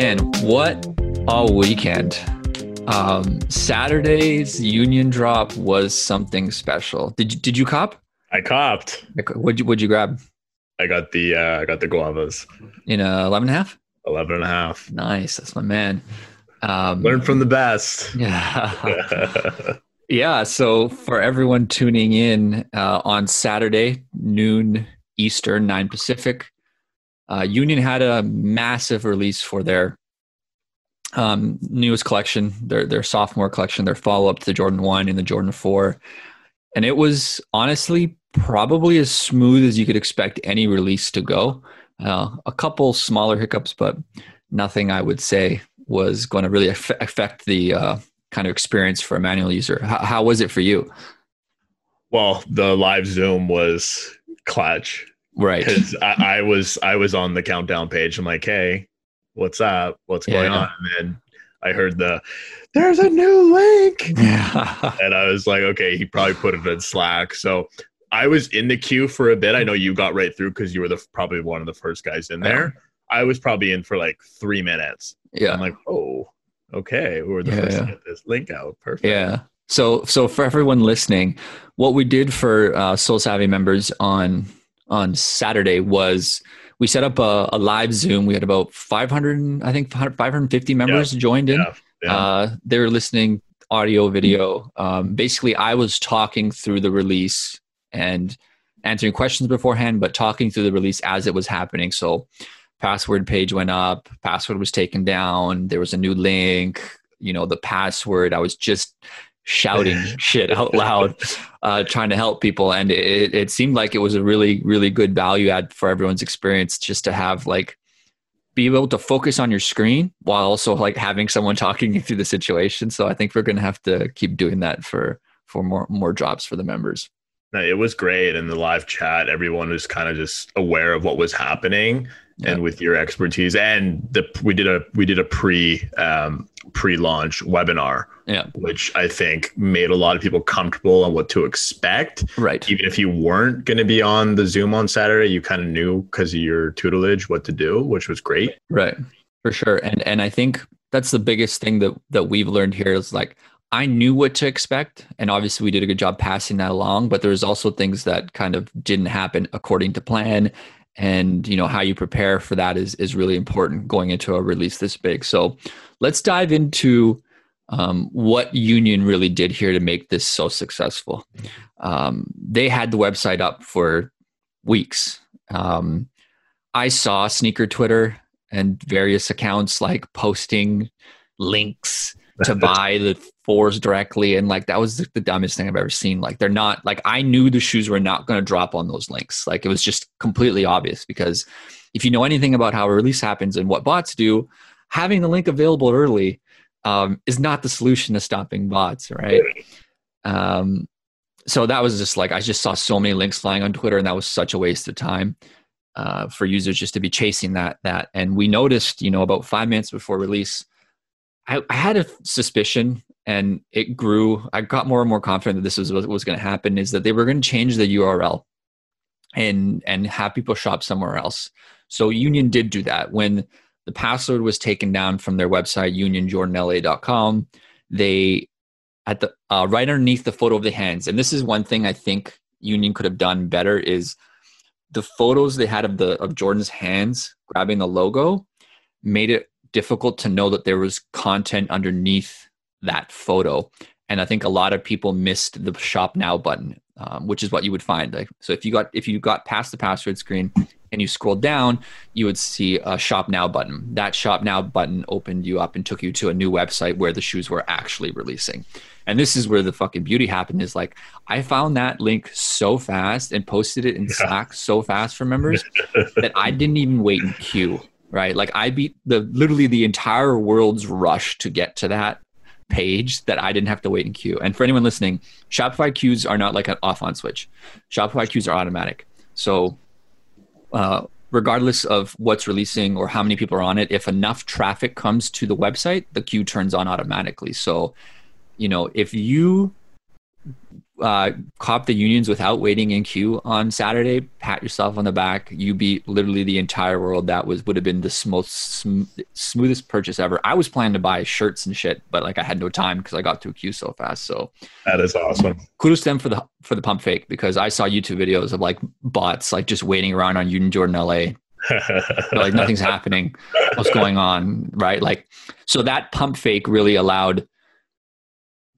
man, what a weekend. Um, Saturday's union drop was something special. Did you, did you cop? I copped. What'd you, what'd you grab? I got the uh, I got the guavas. In a 11 and a half? 11 and a half. Nice. That's my man. Um, Learn from the best. Yeah. yeah. So for everyone tuning in uh, on Saturday, noon Eastern, 9 Pacific, uh, Union had a massive release for their um, newest collection, their their sophomore collection, their follow up to the Jordan One and the Jordan Four, and it was honestly probably as smooth as you could expect any release to go. Uh, a couple smaller hiccups, but nothing I would say was going to really affect the uh, kind of experience for a manual user. How, how was it for you? Well, the live Zoom was clutch right. Because I, I, was i was on the countdown page. I'm like hey what's up? What's going yeah. on? And then i heard the there's a new link. Yeah. and i was like okay. He probably put it in slack. So i was in the queue for a bit. I know you got right through because you were the probably one of the first guys in there. Yeah. i was probably in for like three minutes. Yeah. I'm like oh okay. We were the first to get this link out. Perfect. Yeah. So so for everyone listening what we did for uh, SoleSavy members on on Saturday was we set up a, a, live Zoom. We had about 500, I think 550 members yeah. joined in. Yeah. Yeah. Uh, they were listening audio, video. Um, basically, I was talking through the release and answering questions beforehand, but talking through the release as it was happening. So, password page went up, password was taken down, there was a new link. You know, the password. I was just shouting shit out loud, uh, trying to help people. And it, it seemed like it was a really, really good value add for everyone's experience just to have like be able to focus on your screen while also like having someone talking you through the situation. So I think we're going to have to keep doing that for for more more jobs for the members. No, it was great in the live chat. Everyone was kind of just aware of what was happening, yeah. and with your expertise, and the we did a we did a pre um, pre-launch webinar yeah. which i think made a lot of people comfortable on what to expect. Right. Even if you weren't going to be on the zoom on saturday you kind of knew because of your tutelage what to do which was great. Right. For sure. And and i think that's the biggest thing that that we've learned here is like i knew what to expect and obviously we did a good job passing that along but there's also things that kind of didn't happen according to plan and you know how you prepare for that is is really important going into a release this big. So let's dive into um, what union really did here to make this so successful. Um, they had the website up for weeks. Um, i saw sneaker twitter and various accounts like posting links to buy the fours directly. And like that was the, the, dumbest thing i've ever seen. Like they're not like i knew the shoes were not going to drop on those links. Like it was just completely obvious because if you know anything about how a release happens and what bots do having the link available early um, is not the solution to stopping bots right? Um, so that was just like i just saw so many links flying on twitter and that was such a waste of time uh, for users just to be chasing that that. And we noticed you know about five minutes before release I, I had a suspicion and it grew. I got more and more confident that this was what was going to happen is that they were going to change the URL and and have people shop somewhere else. So Union did do that when the password was taken down from their website unionjordanla.com. They at the uh, right underneath the photo of the hands, and this is one thing I think Union could have done better is the photos they had of the of Jordan's hands grabbing the logo made it difficult to know that there was content underneath that photo. And I think a lot of people missed the shop now button, um, which is what you would find. Like, so if you got if you got past the password screen and you scrolled down, you would see a shop now button. That shop now button opened you up and took you to a new website where the shoes were actually releasing. And this is where the fucking beauty happened is like I found that link so fast and posted it in yeah. Slack so fast for members that I didn't even wait in queue right? Like I beat the literally the entire world's rush to get to that page that I didn't have to wait in queue. And for anyone listening, Shopify queues are not like an off on switch. Shopify queues are automatic. So uh, regardless of what's releasing or how many people are on it, if enough traffic comes to the website, the queue turns on automatically. So, you know, if you uh, cop the unions without waiting in queue on Saturday, pat yourself on the back. You beat literally the entire world. That was would have been the most sm- smoothest purchase ever. I was planning to buy shirts and shit, but like I had no time because I got to a queue so fast. So that is awesome. Kudos to them for the for the pump fake because I saw YouTube videos of like bots like just waiting around on Union Jordan LA. like nothing's happening. What's going on? Right? Like so that pump fake really allowed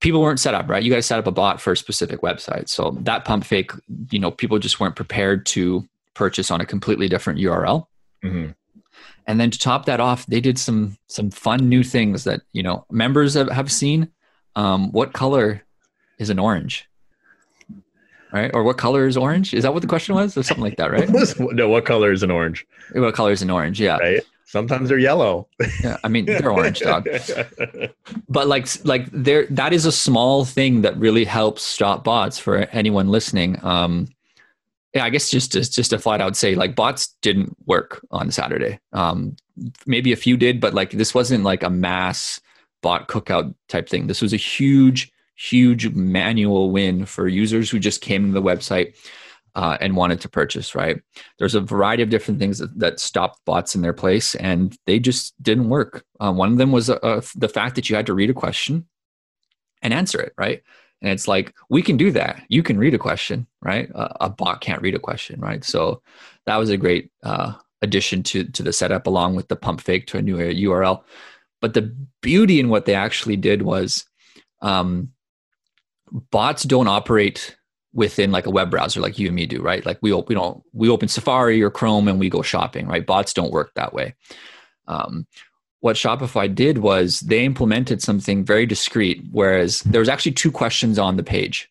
people weren't set up right? You got to set up a bot for a specific website. So that pump fake you know people just weren't prepared to purchase on a completely different url mm-hmm. and then to top that off they did some some fun new things that you know members have, have seen. Um, what color is an orange? Right? Or what color is orange? Is that what the question was? Or something like that right? No what color is an orange? What color is an orange? Yeah. Right Sometimes they're yellow. yeah, I mean they're orange, dog. but like like there that is a small thing that really helps stop bots for anyone listening. Um yeah, I guess just just just a flat out say like bots didn't work on Saturday. Um maybe a few did, but like this wasn't like a mass bot cookout type thing. This was a huge huge manual win for users who just came to the website uh, and wanted to purchase, right? There's a variety of different things that, that stopped bots in their place and they just didn't work. Uh, one of them was uh, the fact that you had to read a question and answer it, right? And it's like, we can do that. You can read a question, right? a bot can't read a question, right? So that was a great uh, addition to, to the setup along with the pump fake to a new URL. But the beauty in what they actually did was um, bots don't operate within like a web browser like you and me do, right? Like we, we don't, we open Safari or Chrome and we go shopping, right? Bots don't work that way. Um, what Shopify did was they implemented something very discreet, whereas there was actually two questions on the page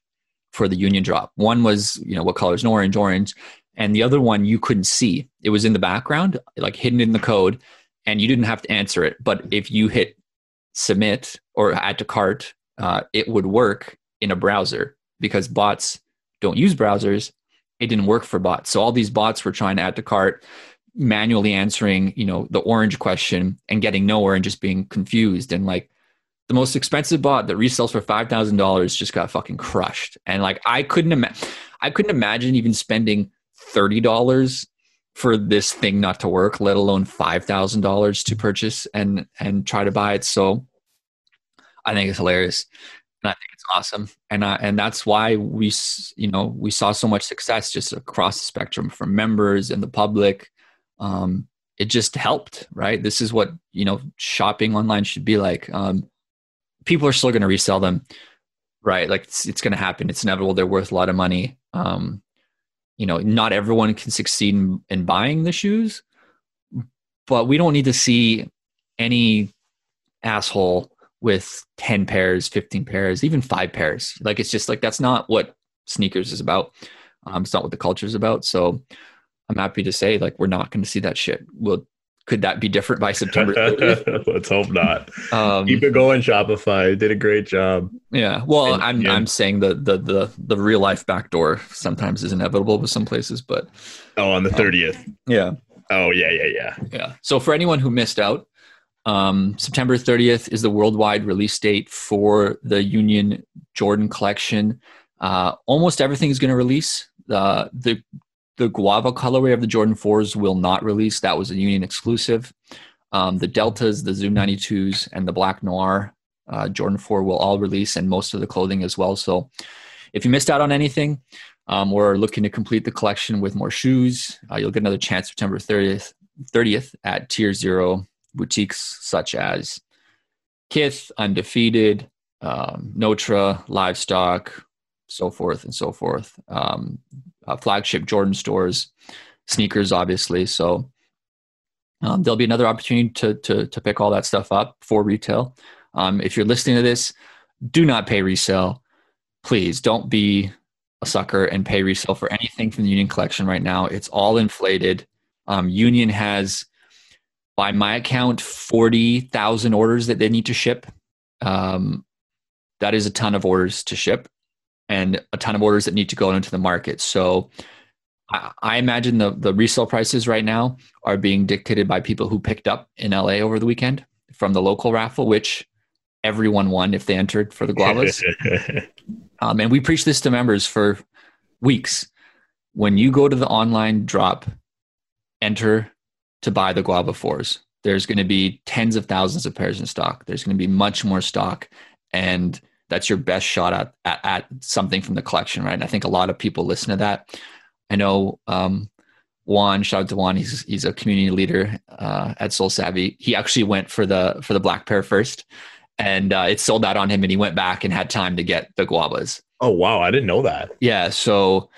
for the union drop. One was, you know, what color is an orange, orange, and the other one you couldn't see. It was in the background, like hidden in the code, and you didn't have to answer it. But if you hit submit or add to cart, uh, it would work in a browser because bots don't use browsers, it didn't work for bots. So all these bots were trying to add to cart, manually answering, you know, the orange question and getting nowhere and just being confused. And like the most expensive bot that resells for five thousand dollars just got fucking crushed. And like I couldn't imagine, I couldn't imagine even spending thirty dollars for this thing not to work, let alone five thousand dollars to purchase and and try to buy it. So I think it's hilarious and I think it's awesome. And uh, and that's why we you know we saw so much success just across the spectrum from members and the public. Um, it just helped, right? This is what you know shopping online should be like. Um, people are still going to resell them, right? Like it's, it's going to happen. It's inevitable. They're worth a lot of money. Um, you know, not everyone can succeed in, in buying the shoes, but we don't need to see any asshole with 10 pairs, 15 pairs, even five pairs. Like it's just like that's not what sneakers is about. Um, it's not what the culture is about. So I'm happy to say like we're not going to see that shit. Well, could that be different by September? Let's hope not. Um, Keep it going, Shopify. Did a great job. Yeah. Well, and, I'm yeah. I'm saying the the the the real life backdoor sometimes is inevitable with some places, but oh, on the 30th. Um, yeah. Oh yeah, yeah, yeah. Yeah. So for anyone who missed out, um, September 30th is the worldwide release date for the Union Jordan collection. Uh, almost everything is going to release. Uh, the the guava colorway of the Jordan 4s will not release. That was a Union exclusive. Um, the Deltas, the Zoom 92s, and the Black Noir uh, Jordan 4 will all release, and most of the clothing as well. So, if you missed out on anything, um, we're looking to complete the collection with more shoes. Uh, you'll get another chance September 30th, 30th at Tier Zero boutiques such as Kith, Undefeated, um, Notre, Livestock, so forth and so forth. Um, uh, flagship Jordan stores, sneakers, obviously. So um, there'll be another opportunity to, to, to pick all that stuff up for retail. Um, if you're listening to this, do not pay resale. Please don't be a sucker and pay resale for anything from the Union collection right now. It's all inflated. Um, Union has by my account, 40,000 orders that they need to ship. Um, that is a ton of orders to ship and a ton of orders that need to go into the market. So I, I imagine the, the resale prices right now are being dictated by people who picked up in LA over the weekend from the local raffle, which everyone won if they entered for the guavas. um, and we preach this to members for weeks. When you go to the online drop, enter to buy the guava fours. There's going to be tens of thousands of pairs in stock. There's going to be much more stock, and that's your best shot at, at, at something from the collection, right? And I think a lot of people listen to that. I know um, Juan, shout out to Juan. He's he's a community leader uh, at SoleSavy. He actually went for the for the black pair first, and uh, it sold out on him, and he went back and had time to get the guavas. Oh wow, I didn't know that. Yeah, so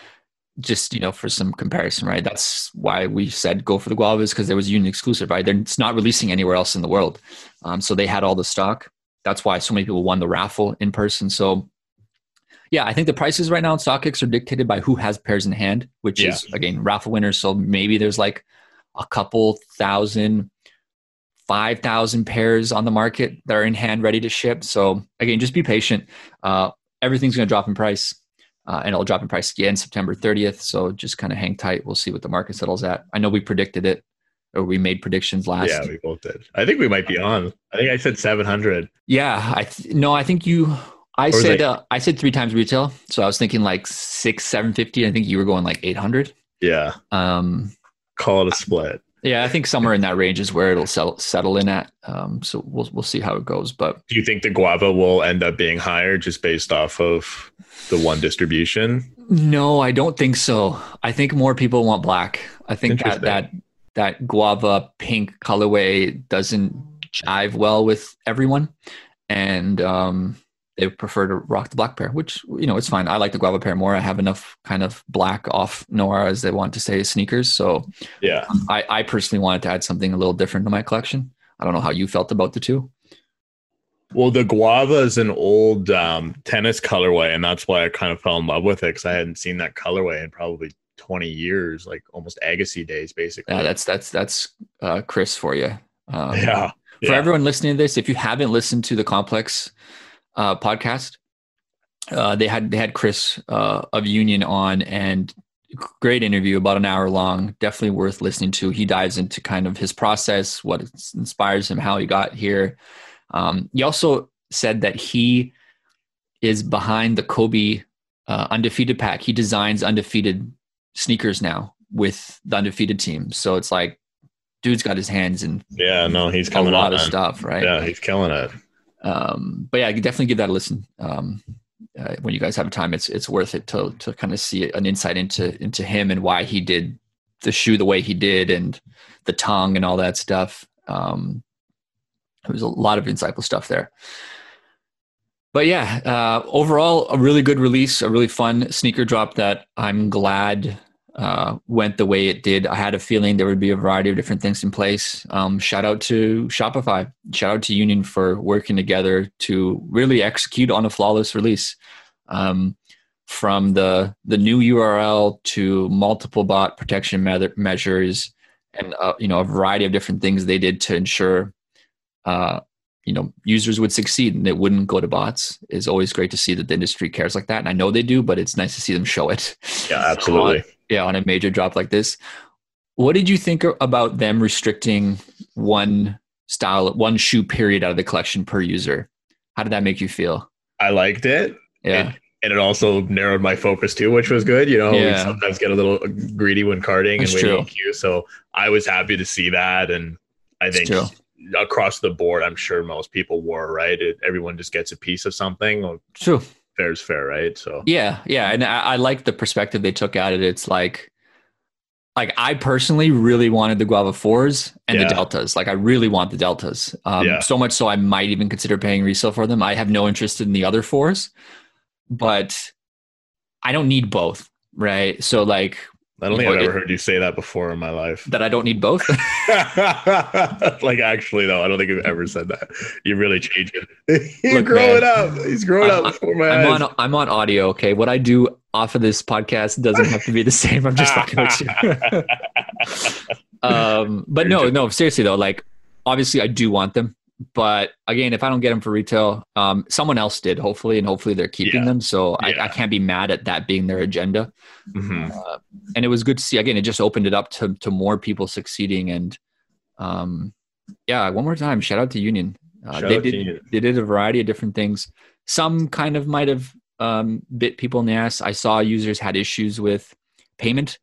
just you know for some comparison, right? That's why we said go for the guavas because there was union exclusive, right? They're, it's not releasing anywhere else in the world, um, so they had all the stock. That's why so many people won the raffle in person. So yeah, I think the prices right now in StockX are dictated by who has pairs in hand, which yeah. is again raffle winners. So maybe there's like a couple thousand, five thousand pairs on the market that are in hand ready to ship. So again, just be patient. Uh, everything's going to drop in price. Uh, and it'll drop in price again September 30th. So just kind of hang tight. We'll see what the market settles at. I know we predicted it or we made predictions last. Yeah, we both did. I think we might be on. I think I said 700. Yeah, I th- no, I think you I said uh, I said three times retail, so I was thinking like six, seven fifty. I think you were going like eight hundred. Yeah. Um, call it a split. Yeah, I think somewhere in that range is where it'll settle, settle in at. Um, so we'll we'll see how it goes. But do you think the guava will end up being higher just based off of the one distribution? No, I don't think so. I think more people want black. I think that that that guava pink colorway doesn't jive well with everyone, and um, they prefer to rock the black pair, which you know it's fine. I like the guava pair more. I have enough kind of black off Noir as they want to say sneakers. So yeah, um, I, I personally wanted to add something a little different to my collection. I don't know how you felt about the two. Well, the guava is an old um, tennis colorway, and that's why I kind of fell in love with it because I hadn't seen that colorway in probably 20 years, like almost Agassi days, basically. Yeah, that's that's that's uh, Chris for you. Um, yeah. For yeah. everyone listening to this, if you haven't listened to the complex uh, podcast. Uh, they had they had Chris uh, of Union on, and great interview, about an hour long. Definitely worth listening to. He dives into kind of his process, what inspires him, how he got here. Um, he also said that he is behind the Kobe uh, undefeated pack. He designs undefeated sneakers now with the undefeated team. So it's like, dude's got his hands in. Yeah, no, he's coming a lot of stuff, right? Yeah, he's killing it. Um, but yeah, definitely give that a listen. Um, uh, when you guys have time, it's it's worth it to to kind of see an insight into into him and why he did the shoe the way he did and the tongue and all that stuff. Um, there was a lot of insightful stuff there. But yeah, uh, overall, a really good release, a really fun sneaker drop that I'm glad uh, went the way it did. I had a feeling there would be a variety of different things in place. Um, shout out to Shopify, shout out to Union for working together to really execute on a flawless release. Um, from the the new URL to multiple bot protection me- measures, and uh, you know a variety of different things they did to ensure uh, you know users would succeed and it wouldn't go to bots is always great to see that the industry cares like that and i know they do but it's nice to see them show it yeah absolutely yeah, on a major drop like this. What did you think about them restricting one style, one shoe period out of the collection per user? How did that make you feel? I liked it. Yeah. It, and it also narrowed my focus too, which was good. You know, yeah. we sometimes get a little greedy when carding That's and waiting queue. So I was happy to see that. And I think across the board, I'm sure most people were, right? It, everyone just gets a piece of something. True fair's fair, right? So yeah, yeah, and I, I like the perspective they took at it. It's like, like I personally really wanted the Guava fours and yeah. the deltas. Like I really want the deltas. Um, yeah. So much so I might even consider paying resale for them. I have no interest in the other fours, but I don't need both, right? So like I don't think I've ever heard you say that before in my life. That I don't need both. like actually, though, I don't think you've ever said that. You really change it. He's Look, growing man, up. He's growing I'm, up before my I'm eyes. On, I'm on audio. Okay, what I do off of this podcast doesn't have to be the same. I'm just fucking with you. um, but no, no, seriously though, like obviously I do want them but again, if I don't get them for retail, um, someone else did, hopefully, and hopefully they're keeping yeah. them. So yeah. I, I, can't be mad at that being their agenda. Mm-hmm. Uh, and it was good to see. Again, it just opened it up to to more people succeeding. And um, yeah, one more time, shout out to Union. Uh, they did they did a variety of different things. Some kind of might have um, bit people in the ass. I saw users had issues with payment.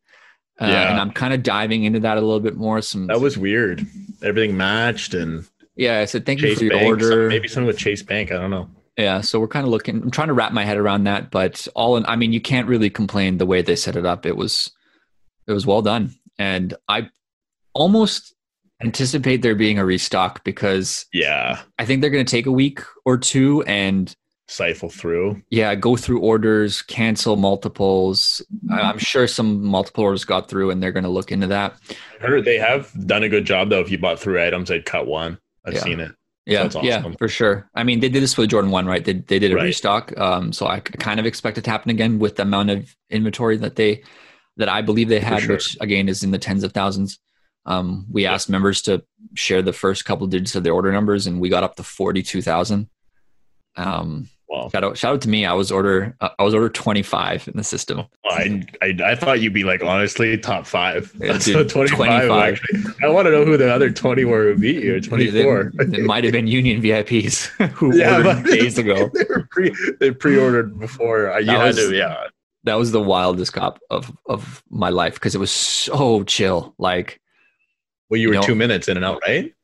Uh, yeah. and I'm kind of diving into that a little bit more. Some that was weird. Everything matched and yeah. I said thank Chase you for your Bank, order. Some, maybe something with Chase Bank. I don't know. Yeah, so we're kind of looking. I'm trying to wrap my head around that, but all in. I mean, you can't really complain the way they set it up. It was, it was well done, and I almost anticipate there being a restock because yeah, I think they're going to take a week or two and cycle through. Yeah, go through orders, cancel multiples. I'm sure some multiple orders got through, and they're going to look into that. I heard they have done a good job though. If you bought three items, they'd cut one. I've yeah. seen it. Yeah, so awesome. yeah, for sure. I mean, they did this with Jordan One, right? They they did a right. restock. Um, so I kind of expect it to happen again with the amount of inventory that they that I believe they had, sure. which again is in the tens of thousands. Um, we yeah. asked members to share the first couple digits of their order numbers, and we got up to forty two thousand. Um, Wow. Shout out, shout out to me. I was order, uh, I was order 25 in the system. I, I, I thought you'd be like, honestly, top five. Yeah, dude, 25. 25. Actually, I want to know who the other 20 were who beat you, 24. It, it might have been Union VIPs who yeah, ordered days ago. they were pre, they pre-ordered before. Uh, you that had was, to, yeah. That was the wildest cop of, of my life because it was so chill. Like, well, you were you know, two minutes in and out, right?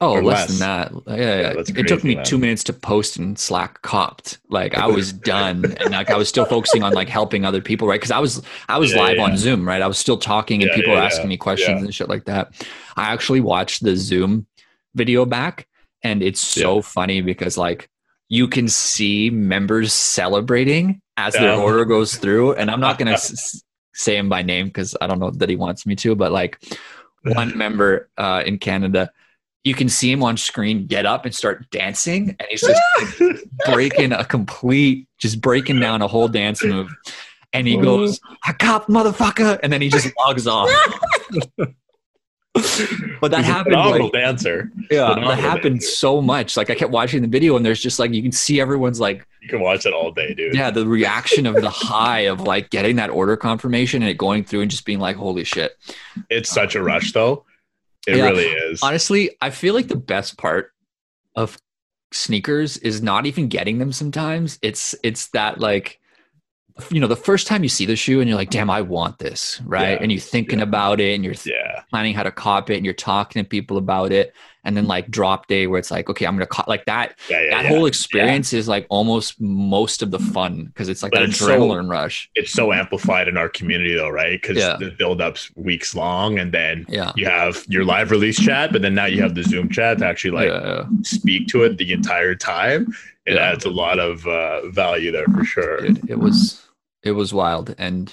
Oh, less, less, than that. Yeah, yeah. it took me man. two minutes to post and Slack copped. Like I was done, and like I was still focusing on like helping other people, right? Because I was I was yeah, live yeah. on Zoom, right? I was still talking, and people were asking me questions and shit like that. I actually watched the Zoom video back, and it's so funny because like you can see members celebrating as their order goes through, and I'm not gonna s- say him by name because I don't know that he wants me to, but like one member uh, in Canada you can see him on screen get up and start dancing and he's just like breaking a complete just breaking down a whole dance move. And he goes i cop motherfucker and then he just logs off. But that he's happened like, dancer. yeah phenomenal that happened dancer. so much. Like i kept watching the video and there's just like you can see everyone's like you can watch it all day dude. yeah the reaction of the high of like getting that order confirmation and it going through and just being like holy shit. It's such a rush though it yeah. really is. Honestly, I feel like the best part of sneakers is not even getting them sometimes. It's it's that like you know, the first time you see the shoe and you're like, damn, I want this, right? Yeah. And you're thinking yeah. about it and you're th- yeah. planning how to cop it and you're talking to people about it. And then like drop day where it's like, okay, I'm gonna cop like that. that whole experience is like almost most of the fun because it's like but that it's adrenaline so, rush. It's so amplified in our community though, right? Because the build up's weeks long and then yeah. you have your live release chat, but then now you have the Zoom chat to actually like speak to it the entire time. It adds a lot of uh, value there for sure. Dude, it was it was wild and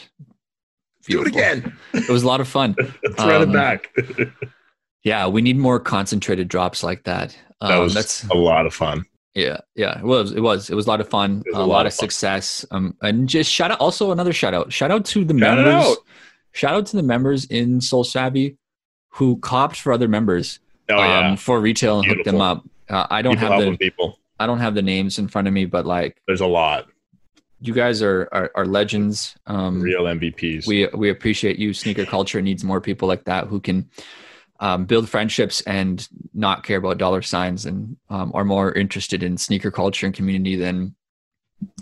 beautiful. do it again. It was a lot of fun. Let's um, run it um, back. yeah, we need more concentrated drops like that. Um, that was that's a lot of fun. Yeah, yeah, it was. It was. It was a lot of fun. A, a, lot, lot of, of success. Um, and just shout out. Also, another shout out. Shout out to the shout members. Out. Shout out to the members in SoleSavy who copped for other members. Oh, yeah. um, for retail and Beautiful. hooked them up. Uh, I don't people have the people. I don't have the names in front of me, but like, there's a lot you guys are are, are legends. Um, Real MVPs. We we appreciate you. Sneaker culture needs more people like that who can um, build friendships and not care about dollar signs and um, are more interested in sneaker culture and community than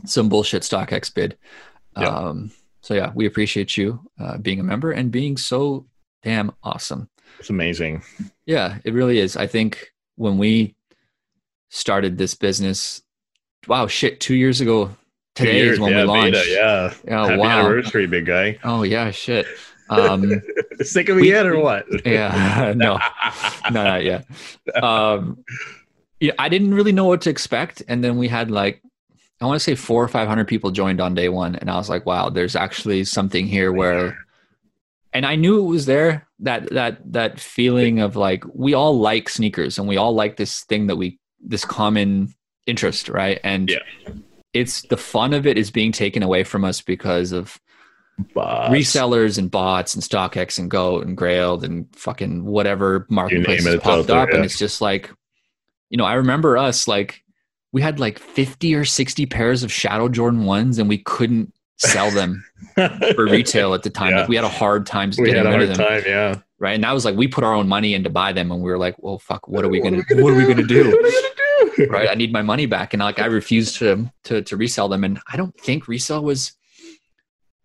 some bullshit StockX bid. Yep. Um, so yeah, we appreciate you uh, being a member and being so damn awesome. It's amazing. Yeah, it really is. I think when we started this business, wow, shit, two years ago, today years, is when yeah, we launched. Beta, yeah. Oh, Happy wow. anniversary, big guy. Oh yeah, shit. Um, Sick of me yet or what? yeah, no, no, not yet. Um, yeah, I didn't really know what to expect, and then we had like I want to say four or five hundred people joined on day one, and I was like, wow, there's actually something here where. And I knew it was there that that that feeling of like we all like sneakers and we all like this thing that we this common interest, right? And yeah it's the fun of it is being taken away from us because of bots. resellers and bots and StockX and Goat and Grailed and fucking whatever marketplace popped up. yeah. And it's just like, you know, I remember us like we had like 50 or 60 pairs of Shadow Jordan ones and we couldn't sell them for retail at the time. Yeah. Like we had a hard time we getting rid of them. Time, yeah. Right. And that was like we put our own money in to buy them and we were like, well fuck, what are we gonna what are we gonna do? right? I need my money back. And like I refused to to to resell them. And I don't think resale was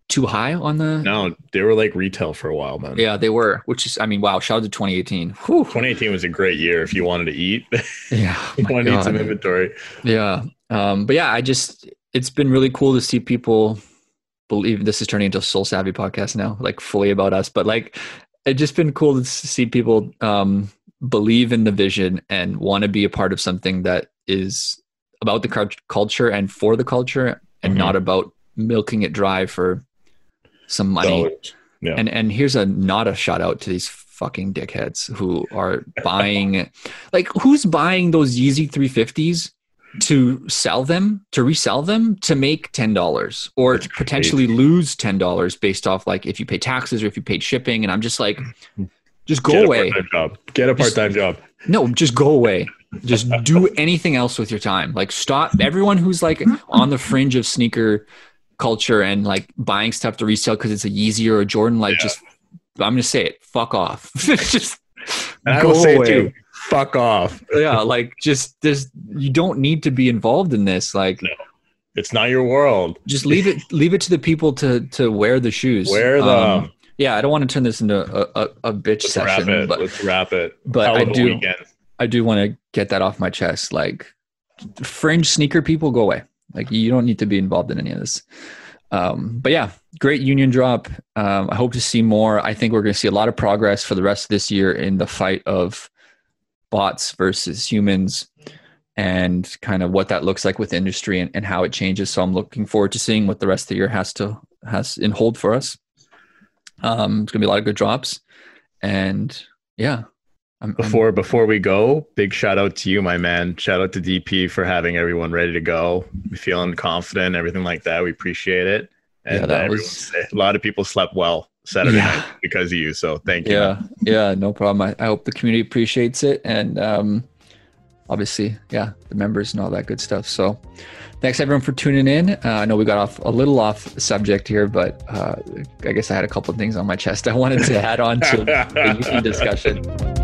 too high on the No, they were like retail for a while, man. Yeah, they were, which is I mean, wow, shout out to 2018. Whew. 2018 was a great year if you wanted to eat. Yeah. you want to need some inventory. Yeah. Um, but yeah, I just it's been really cool to see people believe this is turning into a SoleSavy podcast now, like fully about us. But like it's just been cool to see people um believe in the vision and want to be a part of something that is about the culture and for the culture and mm-hmm. not about milking it dry for some money. Yeah. And and here's a not a shout out to these fucking dickheads who are buying like who's buying those Yeezy 350s to sell them, to resell them to make $10 or potentially lose $10 based off like if you pay taxes or if you paid shipping and I'm just like just go Get away. job. Get a part-time job. No, just go away. Just do anything else with your time. Like stop everyone who's like on the fringe of sneaker culture and like buying stuff to resell because it's a Yeezy or a Jordan. Like yeah. just I'm gonna say it. Fuck off. just and I will say away. too. Fuck off. yeah, like just there's you don't need to be involved in this. Like no. It's not your world. Just leave it leave it to the people to to wear the shoes. Wear them. Um, yeah, I don't want to turn this into a, a, a bitch Let's session. Wrap it. But, Let's wrap it. But I do, weekend. I do want to get that off my chest. Like, fringe sneaker people, go away. Like, you don't need to be involved in any of this. Um, but yeah, great union drop. Um, I hope to see more. I think we're going to see a lot of progress for the rest of this year in the fight of bots versus humans and kind of what that looks like with industry and, and how it changes. So I'm looking forward to seeing what the rest of the year has to has in hold for us. Um, it's gonna be a lot of good drops, and yeah. I'm, before I'm, before we go, big shout out to you, my man. Shout out to DP for having everyone ready to go, feeling confident, everything like that. We appreciate it. And yeah, that was, a lot of people slept well Saturday yeah. night because of you. So thank you. Yeah, yeah, no problem. I, I hope the community appreciates it, and um, obviously, yeah, the members and all that good stuff. So thanks everyone for tuning in. Uh, I know we got off a little off subject here, but uh, I guess I had a couple of things on my chest I wanted to add on to the discussion.